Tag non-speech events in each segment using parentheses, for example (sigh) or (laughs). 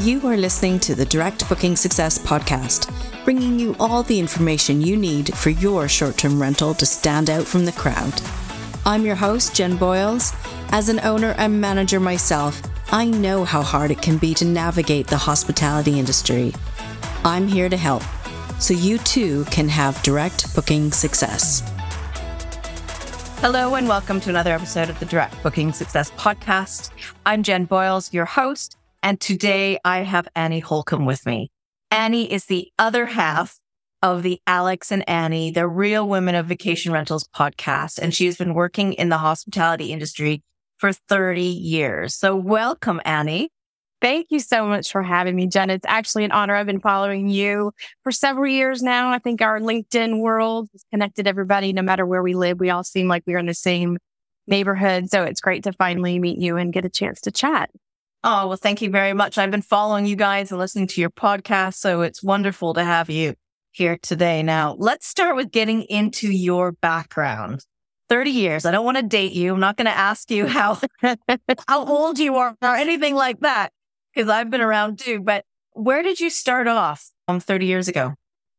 You are listening to the Direct Booking Success podcast, bringing you all the information you need for your short term rental to stand out from the crowd. I'm your host, Jen Boyles. As an owner and manager myself, I know how hard it can be to navigate the hospitality industry. I'm here to help so you too can have direct booking success. Hello, and welcome to another episode of the Direct Booking Success Podcast. I'm Jen Boyles, your host, and today I have Annie Holcombe with me. Annie is the other half of the Alex and Annie, the Real Women of Vacation Rentals podcast. And she has been working in the hospitality industry for 30 years. So welcome, Annie. Thank you so much for having me, Jen. It's actually an honor. I've been following you for several years now. I think our LinkedIn world has connected everybody, no matter where we live. We all seem like we're in the same neighborhood. So it's great to finally meet you and get a chance to chat. Oh, well, thank you very much. I've been following you guys and listening to your podcast. So it's wonderful to have you here today. Now, let's start with getting into your background. 30 years. I don't want to date you. I'm not going to ask you (laughs) how, how old you are or anything like that because I've been around too. But where did you start off um, 30 years ago?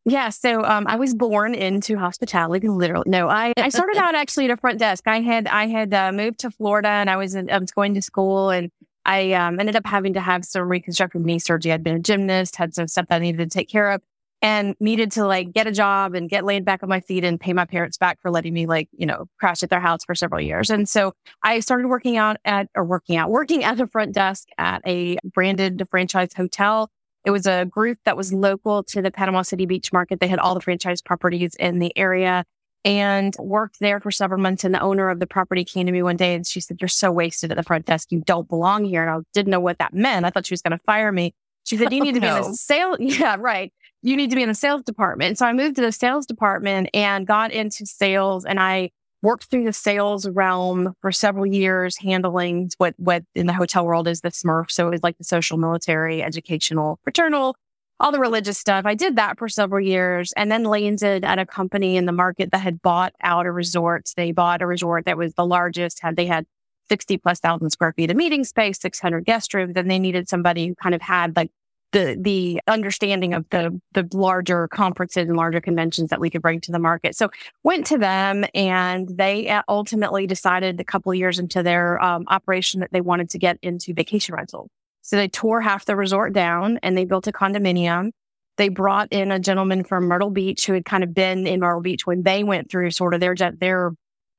Yeah, so um, I was born into hospitality. Literally, no, I, I started (laughs) out actually at a front desk. I had I had uh, moved to Florida and I was in, I was going to school and I um, ended up having to have some reconstructive knee surgery. I'd been a gymnast, had some stuff that I needed to take care of, and needed to like get a job and get laid back on my feet and pay my parents back for letting me like you know crash at their house for several years. And so I started working out at or working out working at the front desk at a branded franchise hotel. It was a group that was local to the Panama City Beach market. They had all the franchise properties in the area and worked there for several months. And the owner of the property came to me one day and she said, You're so wasted at the front desk. You don't belong here. And I didn't know what that meant. I thought she was going to fire me. She said, You (laughs) need to be in the sales. Yeah, right. You need to be in the sales department. So I moved to the sales department and got into sales and I worked through the sales realm for several years, handling what, what in the hotel world is the SMERF. So it was like the social, military, educational, fraternal all the religious stuff. I did that for several years and then landed at a company in the market that had bought out a resort. They bought a resort that was the largest, had they had 60 plus thousand square feet of meeting space, 600 guest rooms, and they needed somebody who kind of had like the the understanding of the the larger conferences and larger conventions that we could bring to the market. So went to them, and they uh, ultimately decided a couple of years into their um, operation that they wanted to get into vacation rental. So they tore half the resort down and they built a condominium. They brought in a gentleman from Myrtle Beach who had kind of been in Myrtle Beach when they went through sort of their their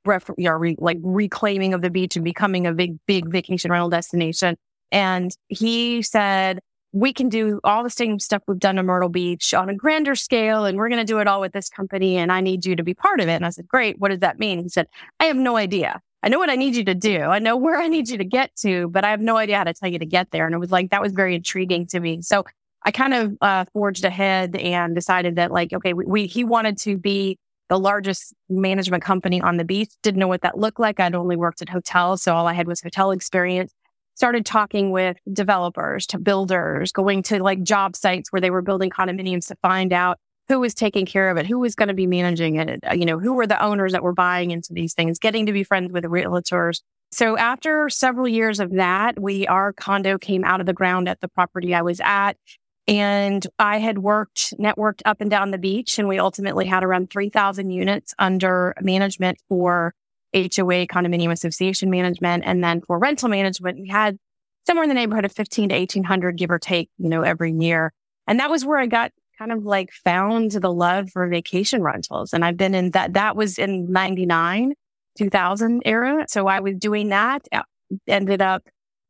ref, you know, re, like reclaiming of the beach and becoming a big big vacation rental destination. And he said, "We can do all the same stuff we've done in Myrtle Beach on a grander scale, and we're going to do it all with this company. And I need you to be part of it." And I said, "Great. What does that mean?" He said, "I have no idea." I know what I need you to do. I know where I need you to get to, but I have no idea how to tell you to get there. And it was like, that was very intriguing to me. So I kind of uh, forged ahead and decided that like, okay, we, we, he wanted to be the largest management company on the beach. Didn't know what that looked like. I'd only worked at hotels. So all I had was hotel experience. Started talking with developers to builders, going to like job sites where they were building condominiums to find out who was taking care of it, who was going to be managing it, uh, you know, who were the owners that were buying into these things, getting to be friends with the realtors. So after several years of that, we our condo came out of the ground at the property I was at. And I had worked, networked up and down the beach, and we ultimately had around 3,000 units under management for HOA condominium association management. And then for rental management, we had somewhere in the neighborhood of 15 to 1800, give or take, you know, every year. And that was where I got kind of like found the love for vacation rentals. And I've been in that, that was in 99, 2000 era. So I was doing that, uh, ended up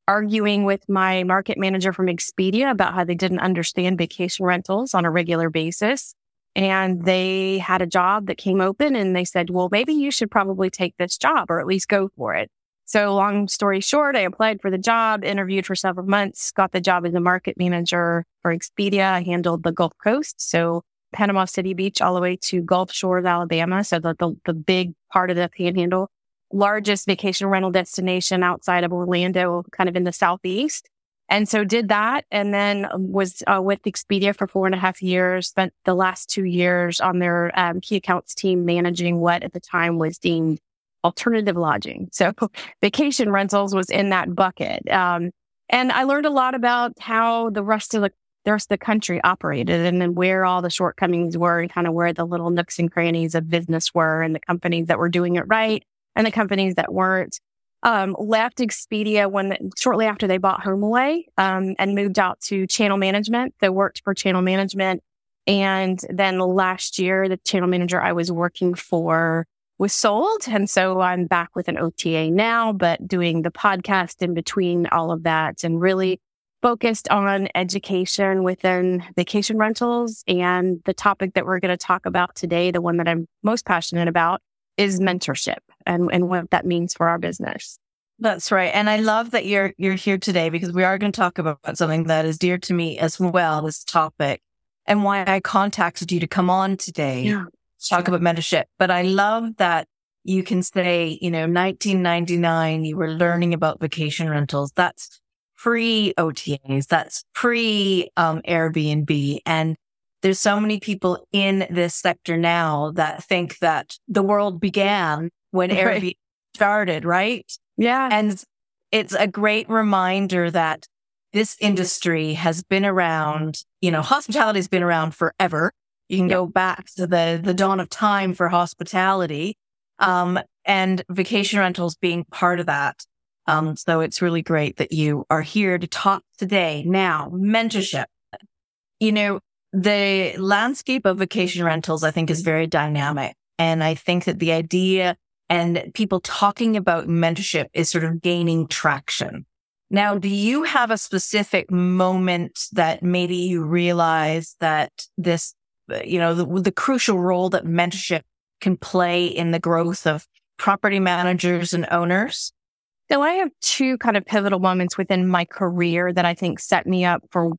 arguing with my market manager from Expedia about how they didn't understand vacation rentals on a regular basis. And they had a job that came open and they said, well, maybe you should probably take this job or at least go for it. So long story short, I applied for the job, interviewed for several months, got the job as a market manager for Expedia. I handled the Gulf Coast. So Panama City Beach all the way to Gulf Shores, Alabama. So the, the, the big part of the panhandle, largest vacation rental destination outside of Orlando, kind of in the Southeast. And so did that and then was uh, with Expedia for four and a half years, spent the last two years on their um, key accounts team managing what at the time was deemed alternative lodging. So (laughs) vacation rentals was in that bucket. Um, and I learned a lot about how the rest of the, the rest of the country operated and then where all the shortcomings were and kind of where the little nooks and crannies of business were and the companies that were doing it right and the companies that weren't. Um, left Expedia when shortly after they bought HomeAway um, and moved out to channel management. They worked for channel management. And then last year, the channel manager I was working for was sold. And so I'm back with an OTA now, but doing the podcast in between all of that and really focused on education within vacation rentals. And the topic that we're going to talk about today, the one that I'm most passionate about is mentorship and, and what that means for our business. That's right. And I love that you're you're here today because we are going to talk about something that is dear to me as well, this topic, and why I contacted you to come on today. Yeah talk about mentorship, but I love that you can say, you know, 1999, you were learning about vacation rentals. That's pre OTAs. That's pre um, Airbnb. And there's so many people in this sector now that think that the world began when (laughs) right. Airbnb started, right? Yeah. And it's a great reminder that this industry has been around, you know, hospitality has been around forever. You can go back to the, the dawn of time for hospitality. Um, and vacation rentals being part of that. Um, so it's really great that you are here to talk today. Now, mentorship. You know, the landscape of vacation rentals, I think is very dynamic. And I think that the idea and people talking about mentorship is sort of gaining traction. Now, do you have a specific moment that maybe you realize that this you know, the, the crucial role that mentorship can play in the growth of property managers and owners? So I have two kind of pivotal moments within my career that I think set me up for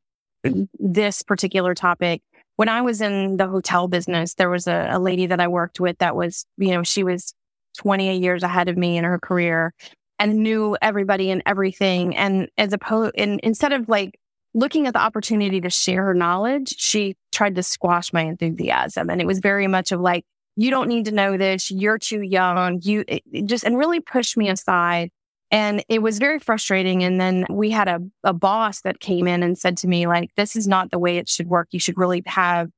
this particular topic. When I was in the hotel business, there was a, a lady that I worked with that was, you know, she was 28 years ahead of me in her career and knew everybody and everything. And as opposed, and instead of like looking at the opportunity to share her knowledge, she tried to squash my enthusiasm. And it was very much of like, you don't need to know this. You're too young. You just, and really pushed me aside. And it was very frustrating. And then we had a, a boss that came in and said to me, like, this is not the way it should work. You should really have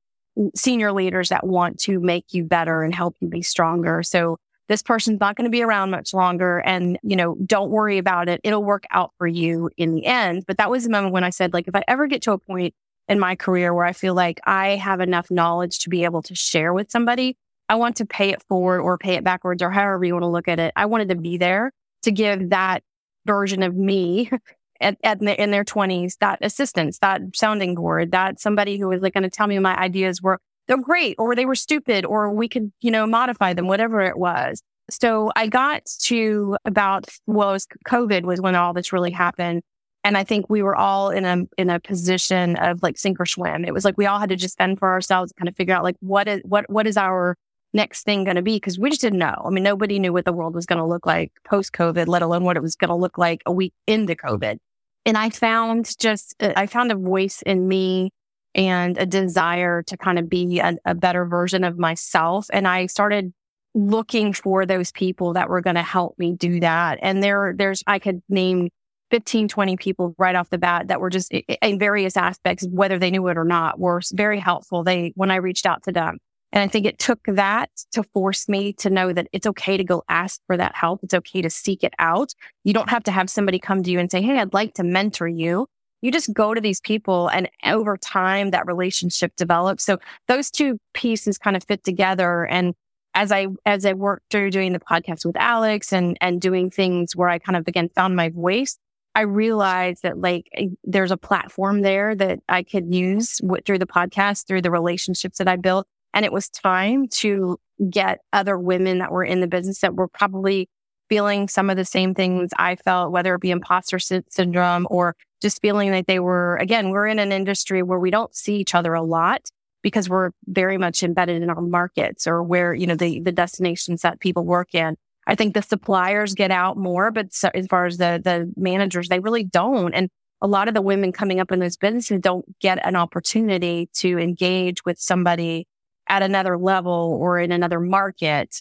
senior leaders that want to make you better and help you be stronger. So this person's not going to be around much longer and you know don't worry about it it'll work out for you in the end but that was the moment when i said like if i ever get to a point in my career where i feel like i have enough knowledge to be able to share with somebody i want to pay it forward or pay it backwards or however you want to look at it i wanted to be there to give that version of me (laughs) at, at the, in their 20s that assistance that sounding board that somebody who was like going to tell me my ideas were they're great or they were stupid or we could, you know, modify them, whatever it was. So I got to about, well, was COVID was when all this really happened. And I think we were all in a, in a position of like sink or swim. It was like we all had to just fend for ourselves, kind of figure out like what is, what, what is our next thing going to be? Cause we just didn't know. I mean, nobody knew what the world was going to look like post COVID, let alone what it was going to look like a week into COVID. And I found just, uh, I found a voice in me and a desire to kind of be a, a better version of myself. And I started looking for those people that were going to help me do that. And there, there's, I could name 15, 20 people right off the bat that were just in various aspects, whether they knew it or not, were very helpful. They, when I reached out to them. And I think it took that to force me to know that it's okay to go ask for that help. It's okay to seek it out. You don't have to have somebody come to you and say, Hey, I'd like to mentor you. you just go to these people and over time that relationship develops. So those two pieces kind of fit together. And as I, as I worked through doing the podcast with Alex and, and doing things where I kind of again found my voice, I realized that like eh, there's a platform there that I could use through the podcast, through the relationships that I built. And it was time to get other women that were in the business that were probably feeling some of the same things I felt, whether it be imposter sy- syndrome or just feeling like they were, again, we're in an industry where we don't see each other a lot because we're very much embedded in our markets or where, you know, the, the destinations that people work in. I think the suppliers get out more, but so, as far as the, the managers, they really don't. And a lot of the women coming up in those businesses don't get an opportunity to engage with somebody at another level or in another market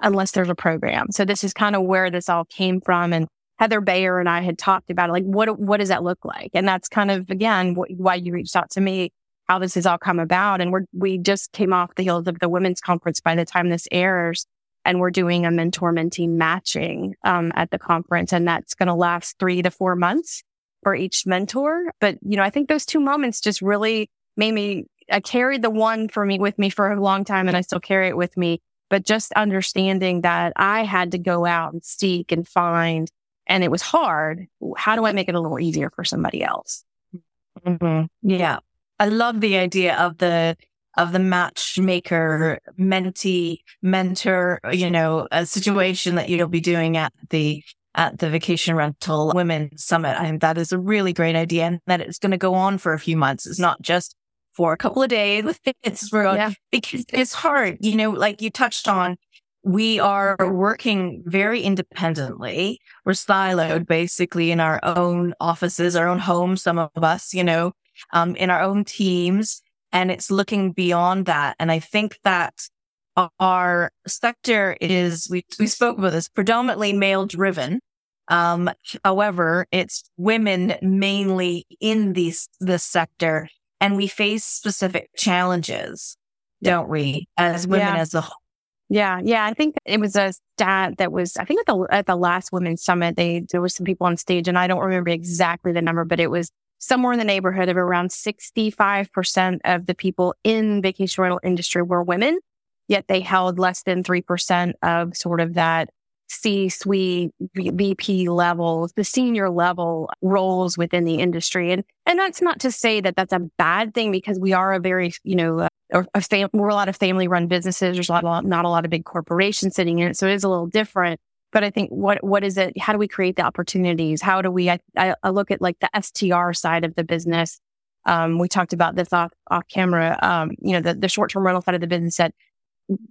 unless there's a program. So this is kind of where this all came from. And Heather Bayer and I had talked about it, like, what, what does that look like? And that's kind of, again, wh- why you reached out to me, how this has all come about. And we're, we just came off the heels of the women's conference by the time this airs. And we're doing a mentor mentee matching, um, at the conference. And that's going to last three to four months for each mentor. But, you know, I think those two moments just really made me, I carried the one for me with me for a long time and I still carry it with me but just understanding that I had to go out and seek and find, and it was hard. How do I make it a little easier for somebody else? Mm-hmm. Yeah. I love the idea of the, of the matchmaker, mentee, mentor, you know, a situation that you'll be doing at the, at the vacation rental women summit. I think that is a really great idea and that it's going to go on for a few months. It's not just for a couple of days. (laughs) It's yeah. because it's hard, you know, like you touched on. We are working very independently. We're siloed basically in our own offices, our own homes, some of us, you know, um, in our own teams. And it's looking beyond that. And I think that our sector is, we, we spoke about this, predominantly male driven. Um, however, it's women mainly in these, this sector and we face specific challenges, don't we, as women yeah. as a whole? Yeah, yeah. I think it was a stat that was, I think at the at the last women's summit, they there was some people on stage, and I don't remember exactly the number, but it was somewhere in the neighborhood of around sixty five percent of the people in vacation rental industry were women, yet they held less than three percent of sort of that C suite, VP levels, the senior level roles within the industry. And, and that's not to say that that's a bad thing because we are a very, you know, uh, a fam- we're a lot of family run businesses. There's a lot, not a lot of big corporations sitting in it. So it is a little different. But I think what, what is it? How do we create the opportunities? How do we, I, I, look at like the STR side of the business. Um, we talked about this off, off camera. Um, you know, the, the short term rental side of the business that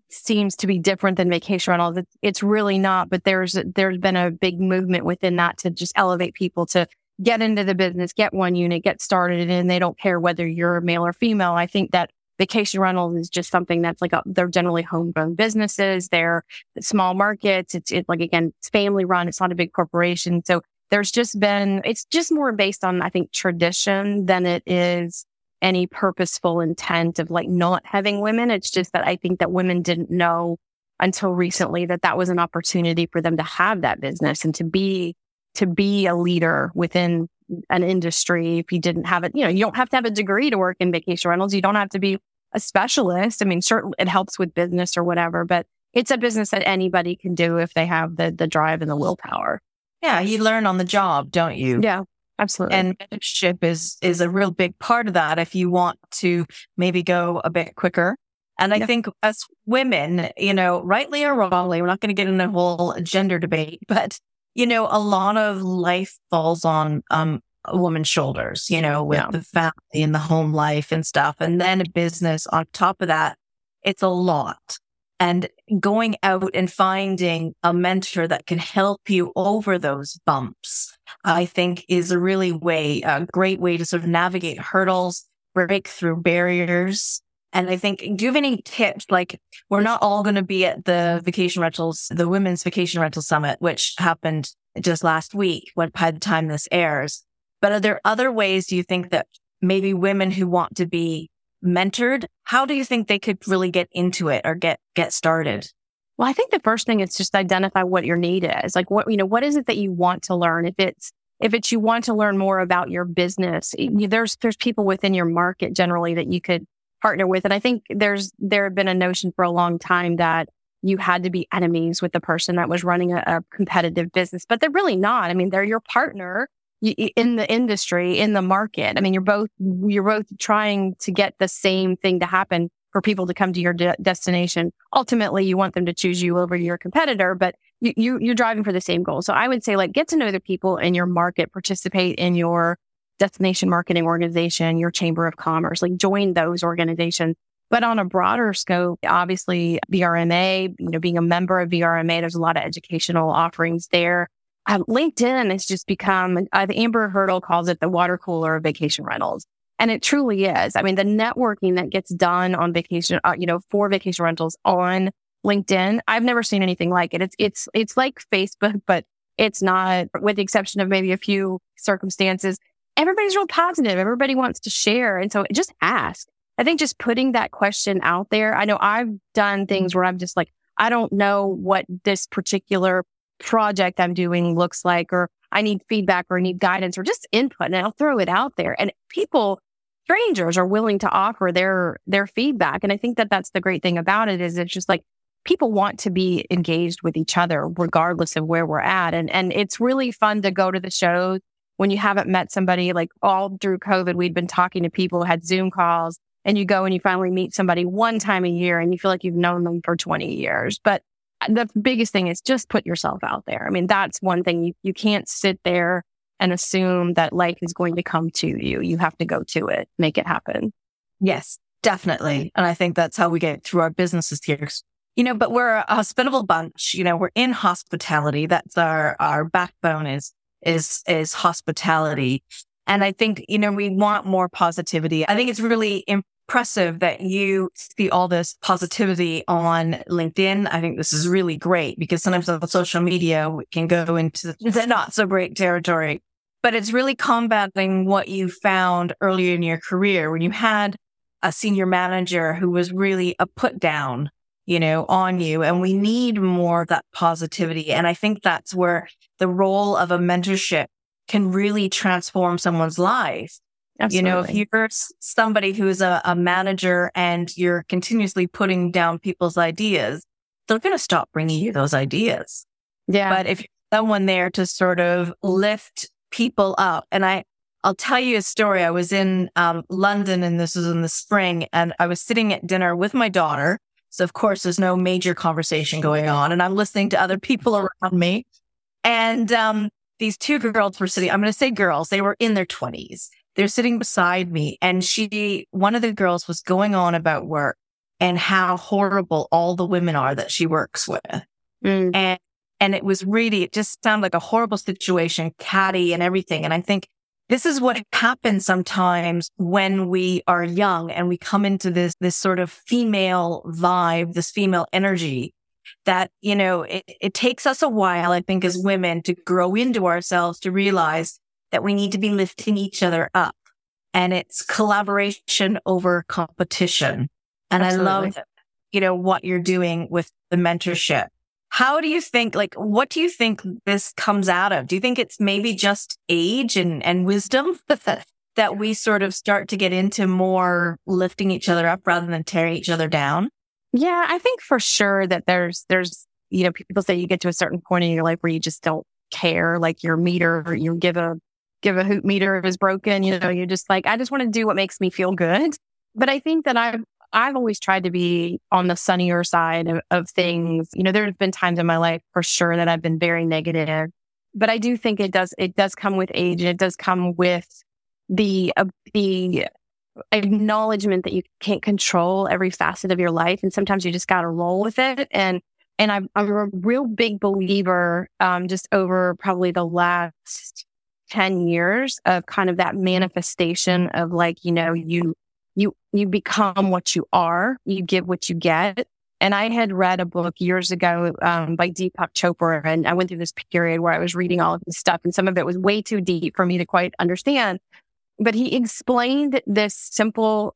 seems to be different than vacation rentals. It's, it's really not, but there's, there's been a big movement within that to just elevate people to get into the business, get one unit, get started, and they don't care whether you're male or female. I think that vacation rentals is just something that's like a, they're generally homegrown businesses. They're small markets. It's, it's like again, it's family run. It's not a big corporation. So there's just been it's just more based on I think tradition than it is any purposeful intent of like not having women. It's just that I think that women didn't know until recently that that was an opportunity for them to have that business and to be, to be a leader within an industry. If you didn't have it, you know, you don't have to have a degree to work in vacation rentals. You don't have to be a specialist. I mean, certainly it helps with business or whatever, but it's a business that anybody can do if they have the, the drive and the willpower. Yeah. You learn on the job, don't you? Yeah. Absolutely. And mentorship is, is a real big part of that if you want to maybe go a bit quicker. And I yeah. think as women, you know, rightly or wrongly, we're not going to get in a whole gender debate, but you know, a lot of life falls on, um, a woman's shoulders, you know, with yeah. the family and the home life and stuff. And then a business on top of that. It's a lot and going out and finding a mentor that can help you over those bumps, I think is a really way, a great way to sort of navigate hurdles, break through barriers. And I think, do you have any tips? Like, we're not all going to be at the vacation rentals, the women's vacation rental summit, which happened just last week when by the time this airs. But are there other ways do you think that maybe women who want to be mentored, how do you think they could really get into it or get get started? Well, I think the first thing is just identify what your need is. Like what, you know, what is it that you want to learn? If it's if it's you want to learn more about your business, there's there's people within your market generally that you could partner with. And I think there's there had been a notion for a long time that you had to be enemies with the person that was running a, a competitive business, but they're really not. I mean, they're your partner in the industry, in the market. I mean, you're both you're both trying to get the same thing to happen for people to come to your de- destination. Ultimately, you want them to choose you over your competitor, but you, you you're driving for the same goal. So I would say like get to know the people in your market, participate in your destination marketing organization, your chamber of commerce, like join those organizations. But on a broader scope, obviously VRMA, you know, being a member of VRMA, there's a lot of educational offerings there. Uh, LinkedIn has just become, uh, the Amber Hurdle calls it the water cooler of vacation rentals. And it truly is. I mean, the networking that gets done on vacation, uh, you know, for vacation rentals on LinkedIn, I've never seen anything like it. It's, it's, it's like Facebook, (laughs) but it's not, with the exception of maybe a few circumstances everybody's real positive. Everybody wants to share. And so just ask. I think just putting that question out there. I know I've done things where I'm just like, I don't know what this particular project I'm doing looks like, or I need feedback or I need guidance or just input and I'll throw it out there. And people, strangers are willing to offer their, their feedback. And I think that that's the great thing about it is it's just like people want to be engaged with each other regardless of where we're at. And, and it's really fun to go to the shows when you haven't met somebody, like all through COVID, we'd been talking to people, had Zoom calls, and you go and you finally meet somebody one time a year and you feel like you've known them for 20 years. But the biggest thing is just put yourself out there. I mean, that's one thing you, you can't sit there and assume that life is going to come to you. You have to go to it, make it happen. Yes, definitely. And I think that's how we get through our businesses here. You know, but we're a hospitable bunch. You know, we're in hospitality. That's our, our backbone is is, is hospitality. And I think, you know, we want more positivity. I think it's really impressive that you see all this positivity on LinkedIn. I think this is really great because sometimes on social media, we can go into the not so great territory, but it's really combating what you found earlier in your career when you had a senior manager who was really a put down you know, on you. And we need more of that positivity. And I think that's where the role of a mentorship can really transform someone's life. Absolutely. You know, if you're somebody who's a, a manager and you're continuously putting down people's ideas, they're going to stop bringing you those ideas. Yeah. But if you're someone there to sort of lift people up, and I, I'll tell you a story. I was in um, London and this was in the spring and I was sitting at dinner with my daughter so of course, there's no major conversation going on, and I'm listening to other people around me. And um, these two girls were sitting. I'm going to say girls. They were in their 20s. They're sitting beside me, and she, one of the girls, was going on about work and how horrible all the women are that she works with. Mm. And and it was really, it just sounded like a horrible situation, catty and everything. And I think this is what happens sometimes when we are young and we come into this, this sort of female vibe, this female energy that, you know, it, it takes us a while, I think, as women to grow into ourselves to realize that we need to be lifting each other up and it's collaboration over competition. And Absolutely. I love, you know, what you're doing with the mentorship. How do you think, like, what do you think this comes out of? Do you think it's maybe just age and, and wisdom (laughs) that we sort of start to get into more lifting each other up rather than tearing each other down? Yeah, I think for sure that there's, there's, you know, people say you get to a certain point in your life where you just don't care, like your meter, you give a, give a hoot meter is broken, you know, you're just like, I just want to do what makes me feel good. But I think that I've I've always tried to be on the sunnier side of, of things. You know, there have been times in my life for sure that I've been very negative, but I do think it does, it does come with age and it does come with the, uh, the acknowledgement that you can't control every facet of your life. And sometimes you just got to roll with it. And, and I'm, I'm a real big believer, um, just over probably the last 10 years of kind of that manifestation of like, you know, you, you you become what you are you give what you get. And i had read a book years ago um, by deepak chopra and i went through this period where i was reading all of this stuff and some of it was way too deep for me to quite understand. But he explained this simple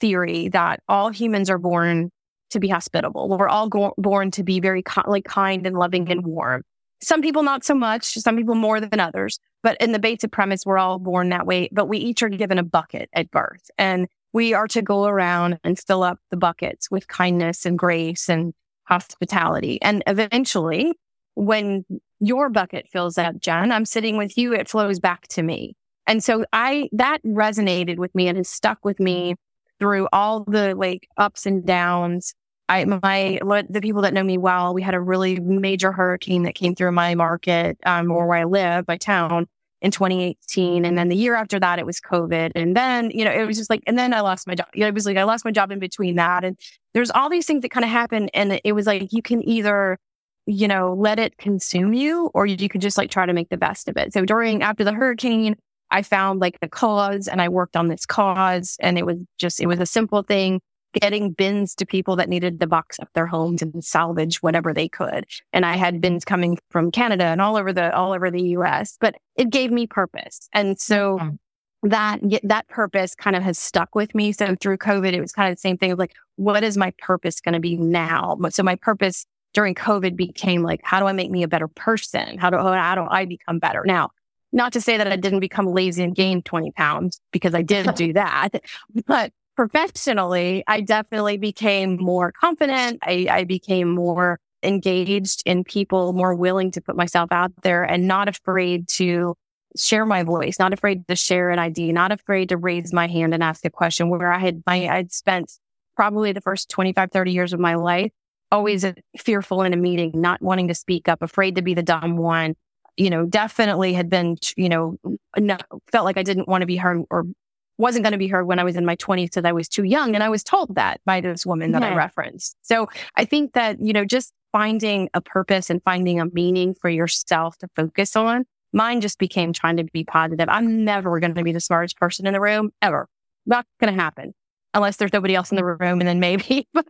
theory that all humans are born to be hospitable. We're all go- born to be very like kind and loving and warm some people not so much, some people more than others. But in the basic premise, we're all born that way, but we each are given a bucket at birth and we are to go around and fill up the buckets with kindness and grace and hospitality. And eventually, when your bucket fills up, Jen, I'm sitting with you, it flows back to me. And so I, that resonated with me and has stuck with me through all the like ups and downs. I, my, the people that know me well, we had a really major hurricane that came through my market, um, or where I live, my town in 2018. And then the year after that, it was COVID. And then, you know, it was just like, and then I lost my job. You know, it was like, I lost my job in between that. And there's all these things that kind of happen. And it was like, you can either, you know, let it consume you or you could just like try to make the best of it. So during, after the hurricane, I found like the cause and I worked on this cause and it was just, it was a simple thing getting bins to people that needed to box up their homes and salvage whatever they could. And I had bins coming from Canada and all over the, all over the US, but it gave me purpose. And so mm-hmm. that, that purpose kind of has stuck with me. So through COVID, it was kind of the same thing of like, what is my purpose going to be now? So my purpose during COVID became like, how do I make me a better person? How do, how do I become better? Now, not to say that I didn't become lazy and gain 20 pounds because I did do that, (laughs) but professionally, I definitely became more confident. I, I became more engaged in people, more willing to put myself out there and not afraid to share my voice, not afraid to share an idea, not afraid to raise my hand and ask a question where I had my, I'd spent probably the first 25, 30 years of my life always fearful in a meeting, not wanting to speak up, afraid to be the dumb one, you know, definitely had been, you know, no, felt like I didn't want to be heard or wasn't going to be heard when I was in my 20s because I was too young. And I was told that by this woman that yeah. I referenced. So I think that, you know, just finding a purpose and finding a meaning for yourself to focus on. Mine just became trying to be positive. I'm never going to be the smartest person in the room ever. Not going to happen unless there's nobody else in the room. And then maybe, (laughs) but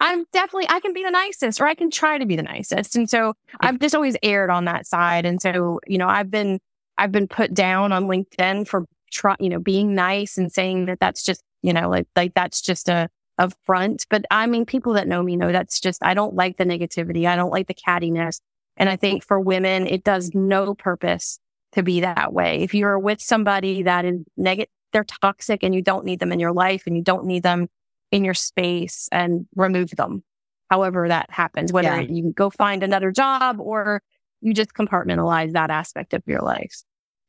I'm definitely, I can be the nicest or I can try to be the nicest. And so I've just always aired on that side. And so, you know, I've been, I've been put down on LinkedIn for try, you know, being nice and saying that that's just, you know, like, like that's just a, a front. But I mean, people that know me know that's just, I don't like the negativity. I don't like the cattiness. And I think for women, it does no purpose to be that way. If you're with somebody that is negative, they're toxic and you don't need them in your life and you don't need them in your space and remove them. However that happens, whether yeah. you go find another job or you just compartmentalize that aspect of your life.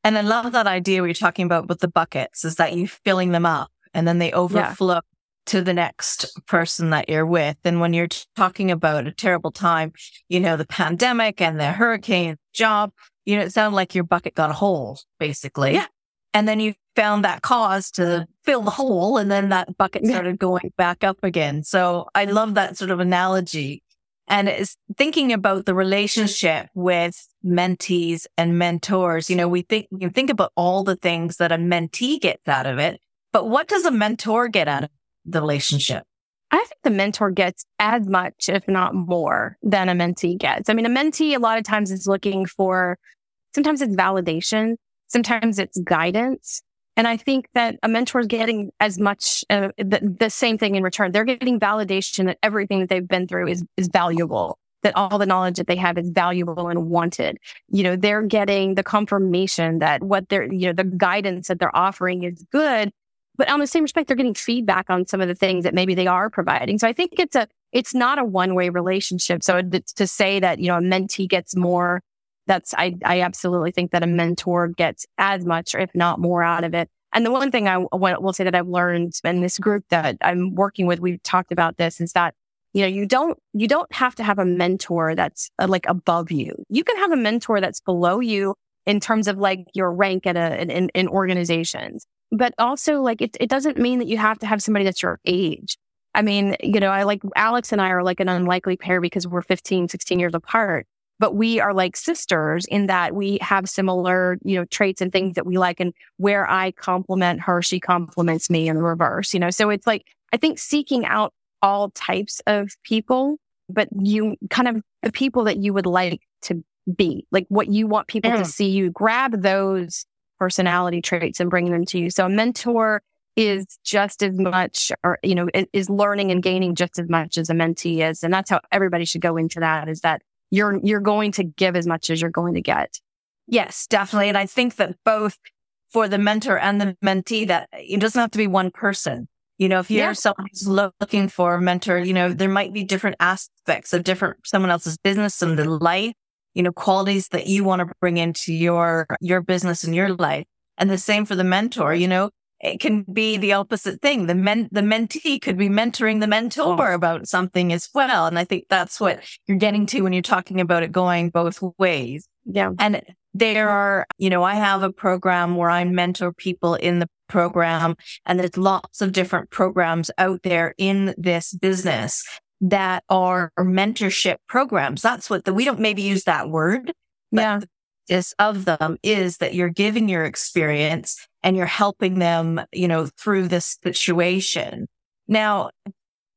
And I love that idea we are talking about with the buckets is that you're filling them up and then they overflow yeah. to the next person that you're with. And when you're talking about a terrible time, you know, the pandemic and the hurricane job, you know, it sounded like your bucket got a hole, basically. Yeah. And then you found that cause to fill the hole and then that bucket started going back up again. So I love that sort of analogy and it's thinking about the relationship with mentees and mentors. You know, we think, you think about all the things that a mentee gets out of it, but what does a mentor get out of the relationship? I think the mentor gets as much, if not more, than a mentee gets. I mean, a mentee a lot of times is looking for, sometimes it's validation, sometimes it's guidance, and I think that a mentor is getting as much uh, the, the, same thing in return. They're getting validation that everything that they've been through is is valuable. That all the knowledge that they have is valuable and wanted. You know, they're getting the confirmation that what they're, you know, the guidance that they're offering is good. But on the same respect, they're getting feedback on some of the things that maybe they are providing. So I think it's a, it's not a one way relationship. So to say that, you know, a mentee gets more that's I I absolutely think that a mentor gets as much, if not more, out of it. And the one thing I will say that I've learned in this group that I'm working with, we've talked about this, is that you know you don't you don't have to have a mentor that's uh, like above you. You can have a mentor that's below you in terms of like your rank at a in, in organizations, but also like it it doesn't mean that you have to have somebody that's your age. I mean, you know, I like Alex and I are like an unlikely pair because we're 15, 16 years apart but we are like sisters in that we have similar, you know, traits and things that we like. And where I compliment her, she compliments me in the reverse, you know? So it's like, I think seeking out all types of people, but you kind of the people that you would like to be, like what you want people mm. to see you, grab those personality traits and bring them to you. So a mentor is just as much or you know is learning and gaining just as much as a mentee is and that's how everybody should go into that is that you're, you're going to give as much as you're going to get. Yes, definitely. And I think that both for the mentor and the mentee, that it doesn't have to be one person. You know, if you're yeah. someone who's looking for a mentor, you know, there might be different aspects of different, someone else's business and the life, you know, qualities that you want to bring into your, your business and your life. And the same for the mentor, you know, it can be the opposite thing. The men, the mentee could be mentoring the mentor about something as well. And I think that's what you're getting to when you're talking about it going both ways. Yeah. And there are, you know, I have a program where I mentor people in the program and there's lots of different programs out there in this business that are mentorship programs. That's what the, we don't maybe use that word. yeah. Of them is that you're giving your experience and you're helping them, you know, through this situation. Now,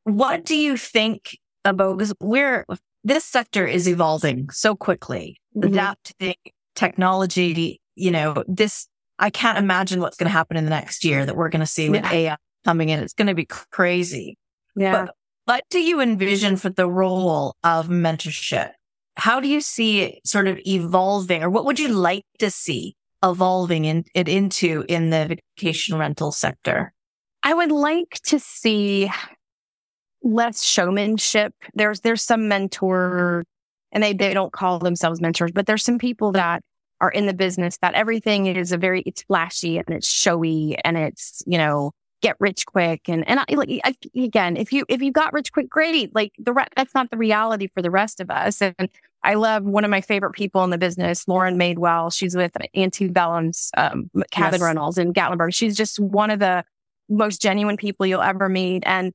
what do you think about, because we're, this sector is evolving so quickly, mm-hmm. adapting technology, you know, this, I can't imagine what's going to happen in the next year that we're going to see with yeah. AI coming in. It's going to be crazy. Yeah. But what do you envision for the role of mentorship? How do you see it sort of evolving or what would you like to see evolving in, it into in the vacation rental sector? I would like to see less showmanship. There's, there's some mentor and they, they don't call themselves mentors, but there's some people that are in the business that everything is a very, it's flashy and it's showy and it's, you know, get rich quick. And, and I, like, again, if you, if you got rich quick, great. Like the, re- that's not the reality for the rest of us. And I love one of my favorite people in the business, Lauren Madewell. She's with Antebellum's um, Cabin yes. Rentals in Gatlinburg. She's just one of the most genuine people you'll ever meet. And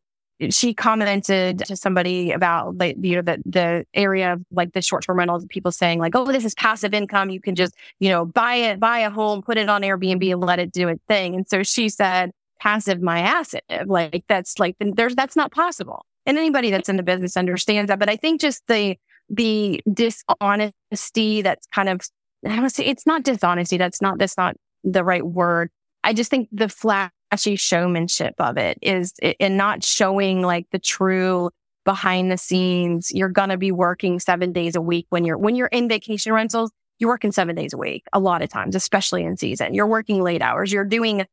she commented to somebody about like you know the the area of like the short term rentals people saying like oh this is passive income you can just you know buy it buy a home put it on Airbnb and let it do its thing and so she said passive my asset like that's like there's that's not possible and anybody that's in the business understands that but I think just the the dishonesty that's kind of I would say it's not dishonesty that's not that's not the right word I just think the flashy showmanship of it is and not showing like the true behind the scenes. You're to be working seven days a week when you're, when you're in vacation rentals, you're working seven days a week a lot of times, especially in season. You're working late hours. You're doing,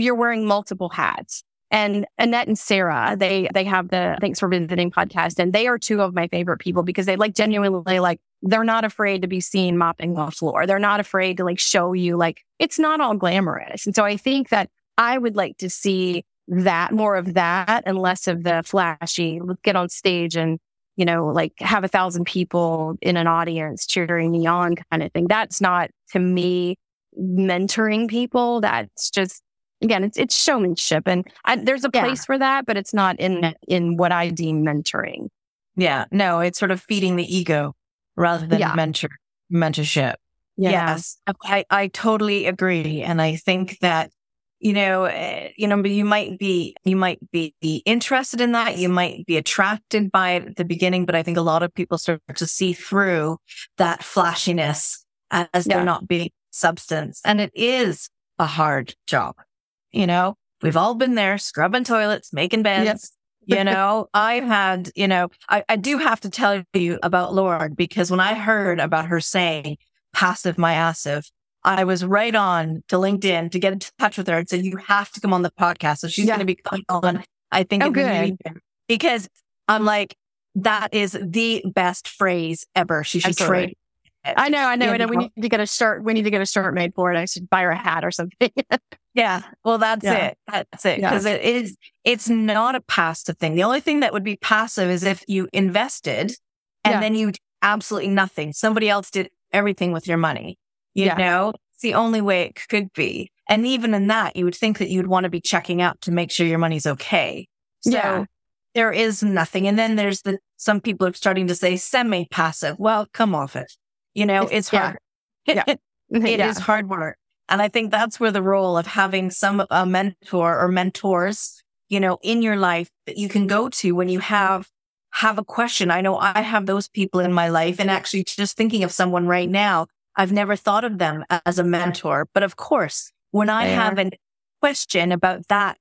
you're wearing multiple hats. And Annette and Sarah, they they have the Thanks for Visiting podcast, and they are two of my favorite people because they like genuinely like they're not afraid to be seen mopping the floor. They're not afraid to like show you like it's not all glamorous. And so I think that I would like to see that more of that and less of the flashy. Get on stage and, you know, like have a thousand people in an audience cheering me on kind of thing. That's not to me mentoring people. That's just, again, it's, it's showmanship and I, there's a place yeah. for that, but it's not in, in what I deem mentoring. Yeah. No, it's sort of feeding the ego rather than yeah. mentor, mentorship. Yeah. Yes. I, I totally agree. And I think that you know, uh, you know, you might be, you might be interested in that. You might be attracted by it at the beginning, but I think a lot of people start to see through that flashiness as yeah. they're not being substance. And it is a hard job. You know, we've all been there scrubbing toilets, making beds. Yep. you (laughs) know, I've had, you know, I, I do have to tell you about Lauren because when I heard about her saying passive my massive, I was right on to LinkedIn to get in touch with her and said, you have to come on the podcast. So she's yeah. going to be coming on, I think, oh, good. because I'm like, that is the best phrase ever. She should trade. I know, I know, I know. We need to get a shirt. We need to get a shirt made for it. I should buy her a hat or something. (laughs) yeah. Well, that's yeah. it. That's it. Because yeah. it is, it's not a passive thing. The only thing that would be passive is if you invested and yeah. then you absolutely nothing. Somebody else did everything with your money. You know, it's the only way it could be. And even in that, you would think that you'd want to be checking out to make sure your money's okay. So yeah. there is nothing. And then there's the, some people are starting to say semi passive. Well, come off it. You know, it's, it's hard. (laughs) It (laughs) is hard work. And I think that's where the role of having some a mentor or mentors, you know, in your life that you can go to when you have have a question. I know I have those people in my life and actually just thinking of someone right now I've never thought of them as a mentor. But of course, when I have a question about that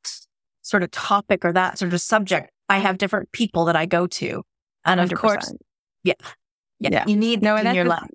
sort of topic or that sort of subject, I have different people that I go to. And of 100%. course, yeah. Yeah. You need no, in your life.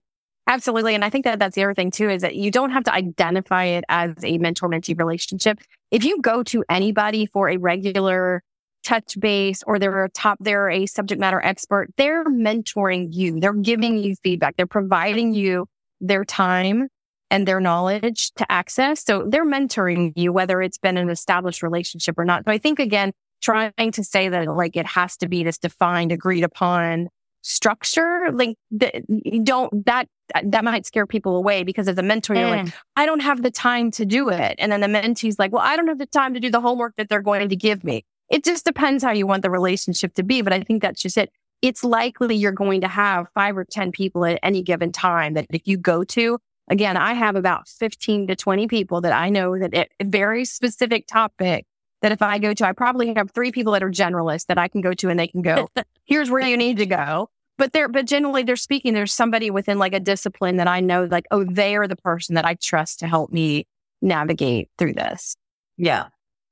Absolutely. And I think that that's the other thing too, is that you don't have to identify it as a mentor mentee relationship. If you go to anybody for a regular touch base or they're a top, they're a subject matter expert, they're mentoring you. They're giving you feedback. They're providing you their time and their knowledge to access. So they're mentoring you, whether it's been an established relationship or not. So I think again, trying to say that like it has to be this defined, agreed upon structure, like you don't, that, that might scare people away because as a mentor, you're like, mm. I don't have the time to do it. And then the mentee's like, well, I don't have the time to do the homework that they're going to give me. It just depends how you want the relationship to be. But I think that's just it. It's likely you're going to have five or 10 people at any given time that if you go to, again, I have about 15 to 20 people that I know that it, a very specific topic that if I go to, I probably have three people that are generalists that I can go to and they can go, (laughs) here's where you need to go. But they're, but generally they're speaking, there's somebody within like a discipline that I know, like, oh, they are the person that I trust to help me navigate through this. Yeah.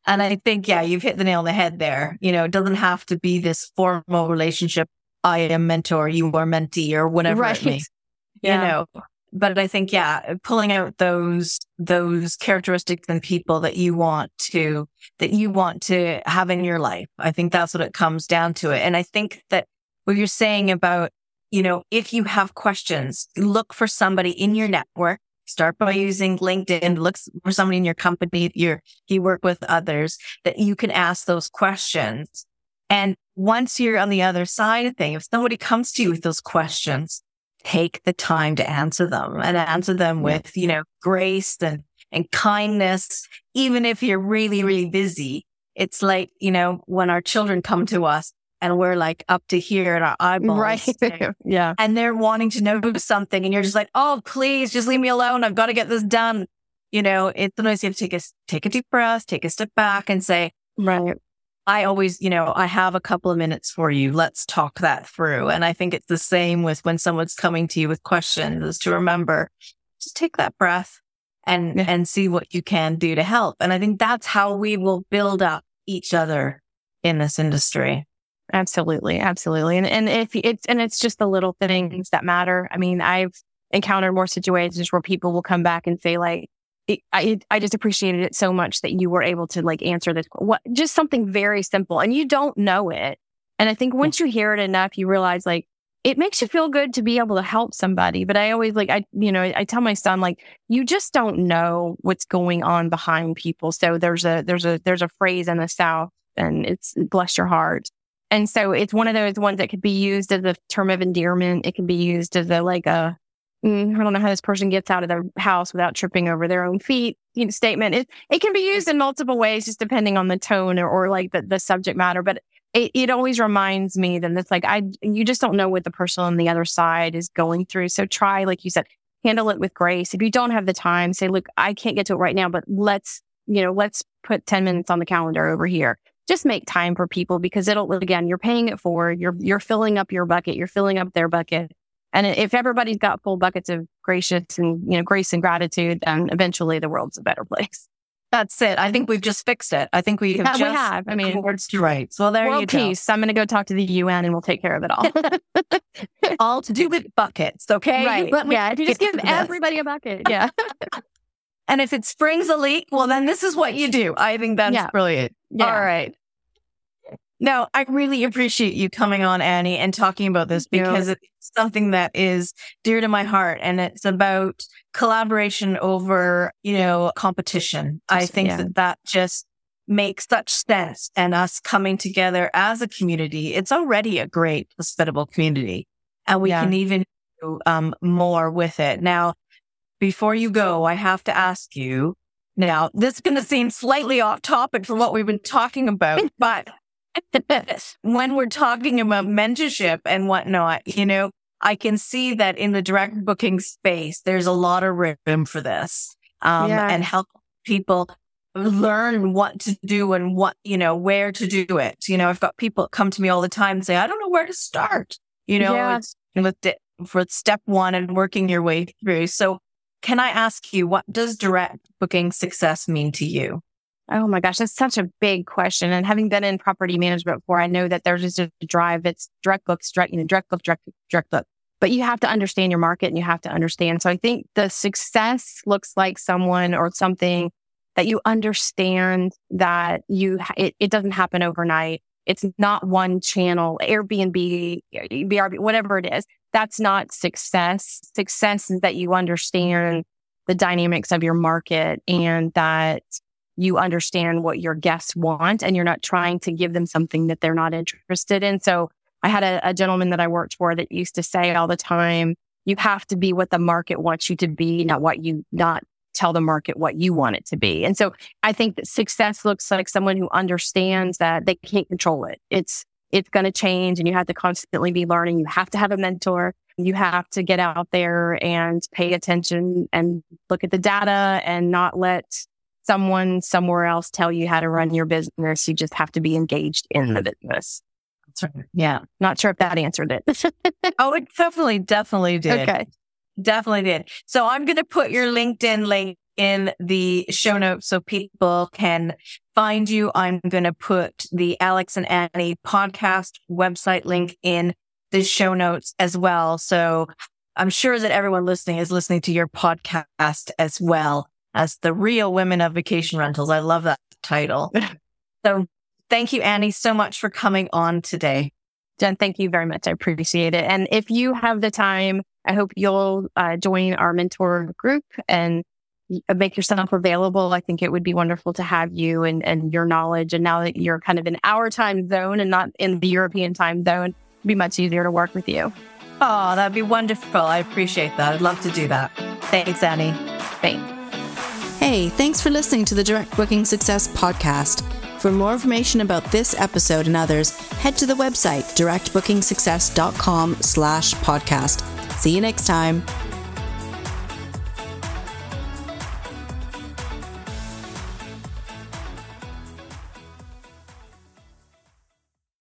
And I think, yeah, you've hit the nail on the head there. You know, it doesn't have to be this formal relationship. I am mentor, you are mentee or whatever right. it may. Yeah. You know, but I think, yeah, pulling out those, those characteristics and people that you want to, that you want to have in your life. I think that's what it comes down to it. And I think that what you're saying about, you know, if you have questions, look for somebody in your network Start by using LinkedIn. Look for somebody in your company, you you work with others that you can ask those questions. And once you're on the other side of things, if somebody comes to you with those questions, take the time to answer them and answer them with, you know, grace and, and kindness. Even if you're really, really busy, it's like, you know, when our children come to us, and we're like up to here in our eyeballs. (laughs) Right. yeah. And they're wanting to know something and you're just like, oh, please just leave me alone. I've got to get this done. You know, it's sometimes you have to take a, take a deep breath, take a step back and say, right. I always, you know, I have a couple of minutes for you. Let's talk that through. And I think it's the same with when someone's coming to you with questions is to remember, just take that breath and, yeah. and see what you can do to help. And I think that's how we will build up each other in this industry. Absolutely. Absolutely. And, and if it's, and it's just the little things that matter. I mean, I've encountered more situations where people will come back and say like, I, I just appreciated it so much that you were able to like answer this, what, just something very simple and you don't know it. And I think once you hear it enough, you realize like, it makes you feel good to be able to help somebody. But I always like, I, you know, I tell my son, like, you just don't know what's going on behind people. So there's a, there's a, there's a phrase in the South and it's bless your heart. And so it's one of those ones that could be used as a term of endearment. It can be used as a like a mm, I don't know how this person gets out of their house without tripping over their own feet you know, statement. It it can be used in multiple ways, just depending on the tone or, or like the, the subject matter. But it, it always reminds me that it's like I you just don't know what the person on the other side is going through. So try, like you said, handle it with grace. If you don't have the time, say, look, I can't get to it right now, but let's, you know, let's put 10 minutes on the calendar over here just make time for people because it'll again you're paying it forward you're you're filling up your bucket you're filling up their bucket. And if everybody's got full buckets of gracious and you know grace and gratitude then eventually the world's a better place. That's it. I think we've just fixed it. I think we have yeah, we have. I mean words right well there world you go. peace. I'm going to go talk to the un and we'll take care of it all. (laughs) All to do with buckets okay? Right. Yeah if you just give everybody a bucket yeah. (laughs) And if it springs a leak, well, then this is what you do. I think that's yeah. brilliant. Yeah. All right. Now, I really appreciate you coming on, Annie, and talking about this because it's something that is dear to my heart and it's about collaboration over, you know, competition. I think yeah. that that just makes such sense and us coming together as a community. It's already a great hospitable community and we yeah. can even do um, more with it. Now, before you go, I have to ask you now, this is going to seem slightly off topic from what we've been talking about, (laughs) but when we're talking about mentorship and whatnot, you know, I can see that in the direct booking space, there's a lot of room for this um, yeah. and help people learn what to do and what, you know, where to do it. You know, I've got people come to me all the time and say, I don't know where to start, you know, yeah. with, for step one and working your way through. So can I ask you, what does direct booking success mean to you? Oh my gosh, that's such a big question. And having been in property management before, I know that there's just a drive. It's direct books, direct, you know, direct book, direct, direct book. but you have to understand your market and you have to understand. So I think the success looks like someone or something that you understand that you, it, it doesn't happen overnight. It's not one channel, Airbnb, VRBO, whatever it is. That's not success. Success is that you understand the dynamics of your market and that you understand what your guests want and you're not trying to give them something that they're not interested in. So I had a, a gentleman that I worked for that used to say all the time, you have to be what the market wants you to be, not what you, not tell the market what you want it to be. And so I think that success looks like someone who understands that they can't control it. It's, it's going to change and you have to constantly be learning. You have to have a mentor. You have to get out there and pay attention and look at the data and not let someone somewhere else tell you how to run your business. You just have to be engaged in the mm-hmm. business. Yeah. Not sure if that answered it. (laughs) oh, it definitely, definitely did. Okay. Definitely did. So I'm going to put your LinkedIn link in the show notes so people can find you. I'm going to put the Alex and Annie podcast website link in the show notes as well. So I'm sure that everyone listening is listening to your podcast as well as the real women of vacation rentals. I love that title. (laughs) so thank you, Annie, so much for coming on today. Jen, thank you very much. I appreciate it. And if you have the time, I hope you'll uh, join our mentor group and Uh, make yourself available. I think it would be wonderful to have you and, and your knowledge. And now that you're kind of in our time zone and not in the European time zone, it'd be much easier to work with you. Oh, that'd be wonderful. I appreciate that. I'd love to do that. Thanks, Annie. Thanks. Hey, thanks for listening to the Direct Booking Success podcast. For more information about this episode and others, head to the website directbookingsuccess.com slash podcast. See you next time.